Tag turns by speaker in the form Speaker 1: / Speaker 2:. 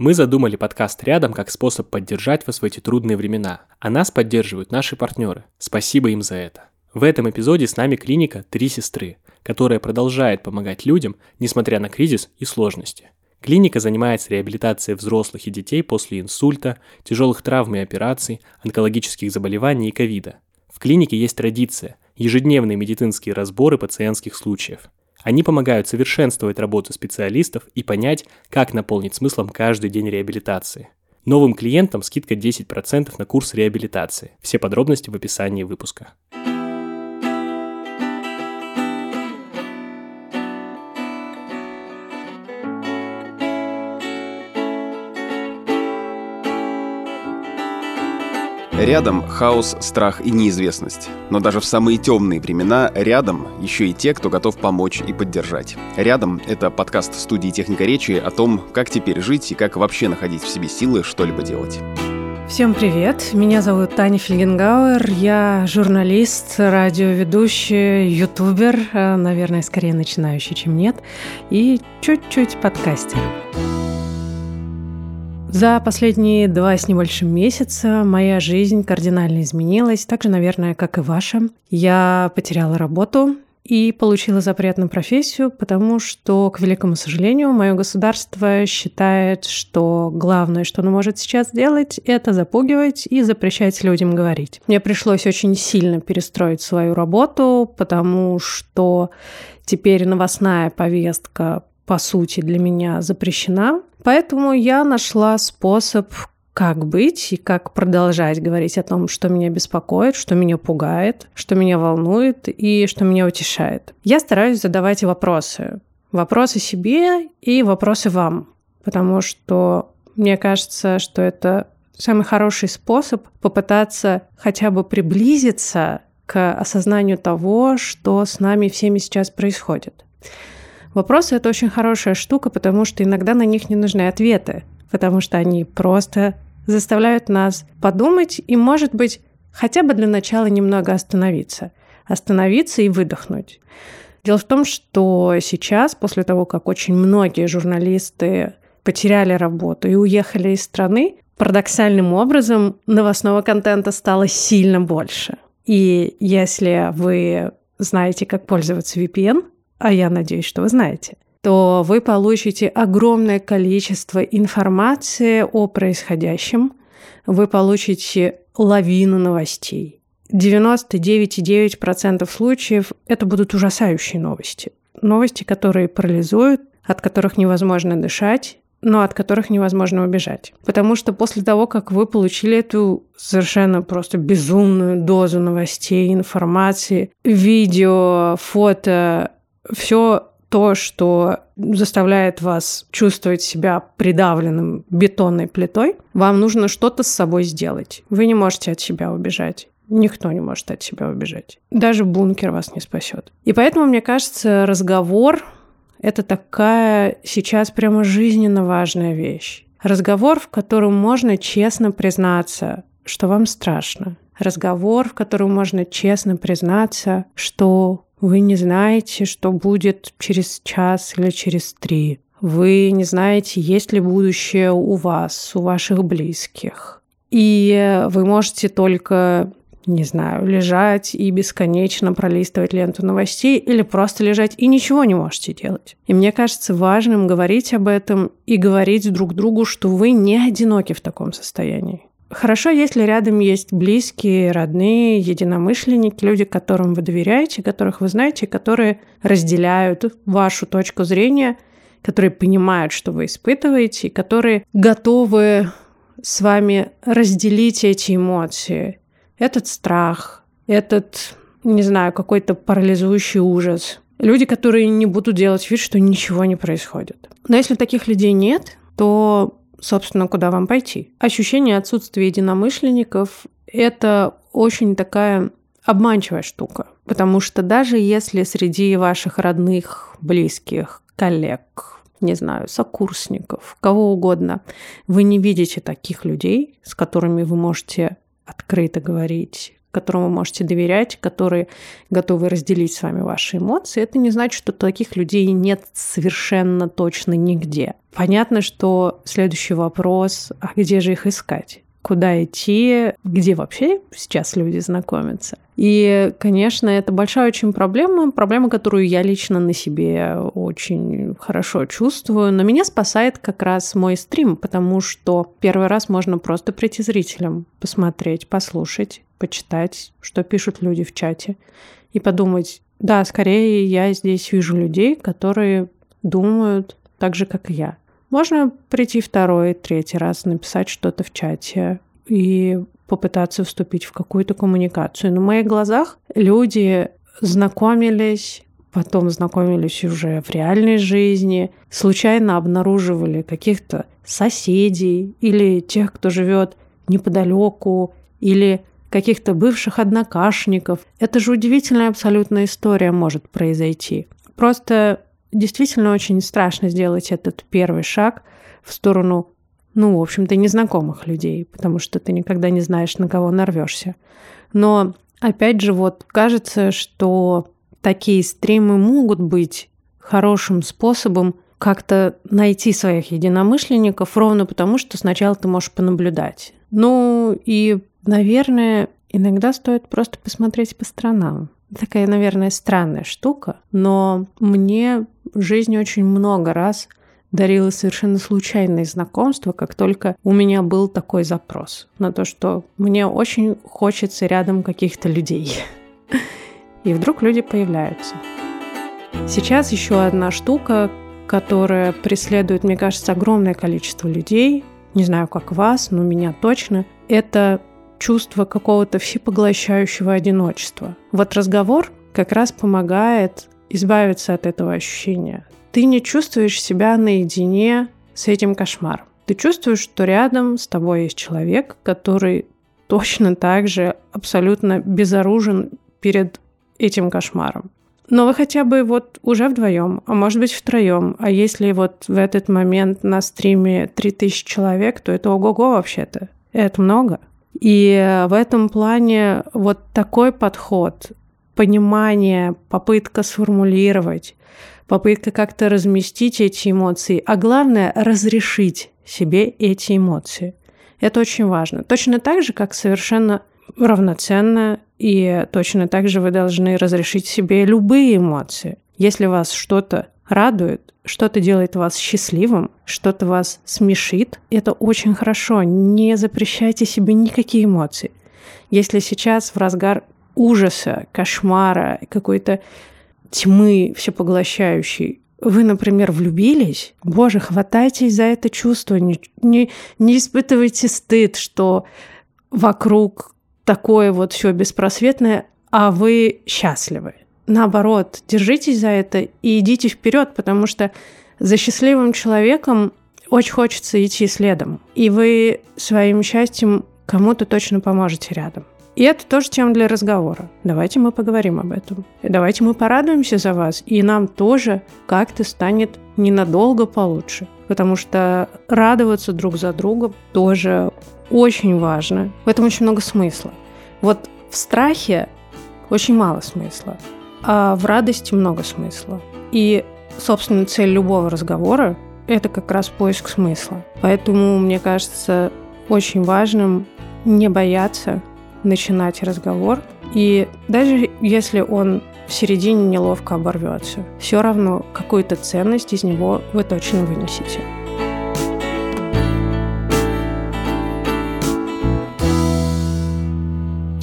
Speaker 1: Мы задумали подкаст «Рядом» как способ поддержать вас в эти трудные времена, а нас поддерживают наши партнеры. Спасибо им за это. В этом эпизоде с нами клиника «Три сестры», которая продолжает помогать людям, несмотря на кризис и сложности. Клиника занимается реабилитацией взрослых и детей после инсульта, тяжелых травм и операций, онкологических заболеваний и ковида. В клинике есть традиция – ежедневные медицинские разборы пациентских случаев – они помогают совершенствовать работу специалистов и понять, как наполнить смыслом каждый день реабилитации. Новым клиентам скидка 10% на курс реабилитации. Все подробности в описании выпуска.
Speaker 2: Рядом хаос, страх и неизвестность. Но даже в самые темные времена рядом еще и те, кто готов помочь и поддержать. Рядом — это подкаст студии «Техника речи» о том, как теперь жить и как вообще находить в себе силы что-либо делать.
Speaker 3: Всем привет! Меня зовут Таня Фельгенгауэр. Я журналист, радиоведущий, ютубер, э, наверное, скорее начинающий, чем нет, и чуть-чуть подкастер. За последние два с небольшим месяца моя жизнь кардинально изменилась, так же, наверное, как и ваша. Я потеряла работу и получила запрет на профессию, потому что, к великому сожалению, мое государство считает, что главное, что оно может сейчас сделать, это запугивать и запрещать людям говорить. Мне пришлось очень сильно перестроить свою работу, потому что теперь новостная повестка по сути, для меня запрещена. Поэтому я нашла способ, как быть и как продолжать говорить о том, что меня беспокоит, что меня пугает, что меня волнует и что меня утешает. Я стараюсь задавать вопросы. Вопросы себе и вопросы вам. Потому что мне кажется, что это самый хороший способ попытаться хотя бы приблизиться к осознанию того, что с нами всеми сейчас происходит. Вопросы — это очень хорошая штука, потому что иногда на них не нужны ответы, потому что они просто заставляют нас подумать и, может быть, хотя бы для начала немного остановиться. Остановиться и выдохнуть. Дело в том, что сейчас, после того, как очень многие журналисты потеряли работу и уехали из страны, парадоксальным образом новостного контента стало сильно больше. И если вы знаете, как пользоваться VPN, а я надеюсь, что вы знаете, то вы получите огромное количество информации о происходящем, вы получите лавину новостей. 99,9% случаев это будут ужасающие новости. Новости, которые парализуют, от которых невозможно дышать, но от которых невозможно убежать. Потому что после того, как вы получили эту совершенно просто безумную дозу новостей, информации, видео, фото, все то, что заставляет вас чувствовать себя придавленным бетонной плитой, вам нужно что-то с собой сделать. Вы не можете от себя убежать. Никто не может от себя убежать. Даже бункер вас не спасет. И поэтому, мне кажется, разговор — это такая сейчас прямо жизненно важная вещь. Разговор, в котором можно честно признаться, что вам страшно. Разговор, в котором можно честно признаться, что вы не знаете, что будет через час или через три. Вы не знаете, есть ли будущее у вас, у ваших близких. И вы можете только не знаю, лежать и бесконечно пролистывать ленту новостей или просто лежать и ничего не можете делать. И мне кажется важным говорить об этом и говорить друг другу, что вы не одиноки в таком состоянии. Хорошо, если рядом есть близкие, родные, единомышленники, люди, которым вы доверяете, которых вы знаете, которые разделяют вашу точку зрения, которые понимают, что вы испытываете, и которые готовы с вами разделить эти эмоции, этот страх, этот, не знаю, какой-то парализующий ужас. Люди, которые не будут делать вид, что ничего не происходит. Но если таких людей нет, то собственно, куда вам пойти. Ощущение отсутствия единомышленников — это очень такая обманчивая штука, потому что даже если среди ваших родных, близких, коллег, не знаю, сокурсников, кого угодно, вы не видите таких людей, с которыми вы можете открыто говорить, которым вы можете доверять, которые готовы разделить с вами ваши эмоции, это не значит, что таких людей нет совершенно точно нигде. Понятно, что следующий вопрос, а где же их искать? Куда идти, где вообще сейчас люди знакомятся. И, конечно, это большая очень проблема, проблема, которую я лично на себе очень хорошо чувствую. Но меня спасает как раз мой стрим, потому что первый раз можно просто прийти зрителям, посмотреть, послушать, почитать, что пишут люди в чате, и подумать, да, скорее я здесь вижу людей, которые думают так же, как и я. Можно прийти второй, третий раз, написать что-то в чате и попытаться вступить в какую-то коммуникацию. На моих глазах люди знакомились, потом знакомились уже в реальной жизни, случайно обнаруживали каких-то соседей или тех, кто живет неподалеку, или каких-то бывших однокашников. Это же удивительная абсолютная история может произойти. Просто действительно очень страшно сделать этот первый шаг в сторону, ну, в общем-то, незнакомых людей, потому что ты никогда не знаешь, на кого нарвешься. Но, опять же, вот кажется, что такие стримы могут быть хорошим способом как-то найти своих единомышленников, ровно потому, что сначала ты можешь понаблюдать. Ну и, наверное, иногда стоит просто посмотреть по сторонам. Такая, наверное, странная штука, но мне жизнь очень много раз дарила совершенно случайные знакомства, как только у меня был такой запрос на то, что мне очень хочется рядом каких-то людей. И вдруг люди появляются. Сейчас еще одна штука, которая преследует, мне кажется, огромное количество людей, не знаю, как вас, но меня точно, это чувство какого-то всепоглощающего одиночества. Вот разговор как раз помогает избавиться от этого ощущения. Ты не чувствуешь себя наедине с этим кошмаром. Ты чувствуешь, что рядом с тобой есть человек, который точно так же абсолютно безоружен перед этим кошмаром. Но вы хотя бы вот уже вдвоем, а может быть втроем. А если вот в этот момент на стриме 3000 человек, то это ого-го вообще-то. Это много. И в этом плане вот такой подход, понимание, попытка сформулировать, попытка как-то разместить эти эмоции, а главное разрешить себе эти эмоции. Это очень важно. Точно так же, как совершенно равноценно и точно так же вы должны разрешить себе любые эмоции. Если вас что-то радует, что-то делает вас счастливым, что-то вас смешит, это очень хорошо. Не запрещайте себе никакие эмоции. Если сейчас в разгар ужаса, кошмара, какой-то тьмы всепоглощающей, вы, например, влюбились, боже, хватайтесь за это чувство, не, не, не испытывайте стыд, что вокруг такое вот все беспросветное, а вы счастливы. Наоборот, держитесь за это и идите вперед, потому что за счастливым человеком очень хочется идти следом. И вы своим счастьем кому-то точно поможете рядом. И это тоже тема для разговора. Давайте мы поговорим об этом. И давайте мы порадуемся за вас, и нам тоже как-то станет ненадолго получше. Потому что радоваться друг за друга тоже очень важно. В этом очень много смысла. Вот в страхе очень мало смысла, а в радости много смысла. И, собственно, цель любого разговора – это как раз поиск смысла. Поэтому, мне кажется, очень важным не бояться начинать разговор. И даже если он в середине неловко оборвется, все равно какую-то ценность из него вы точно вынесете.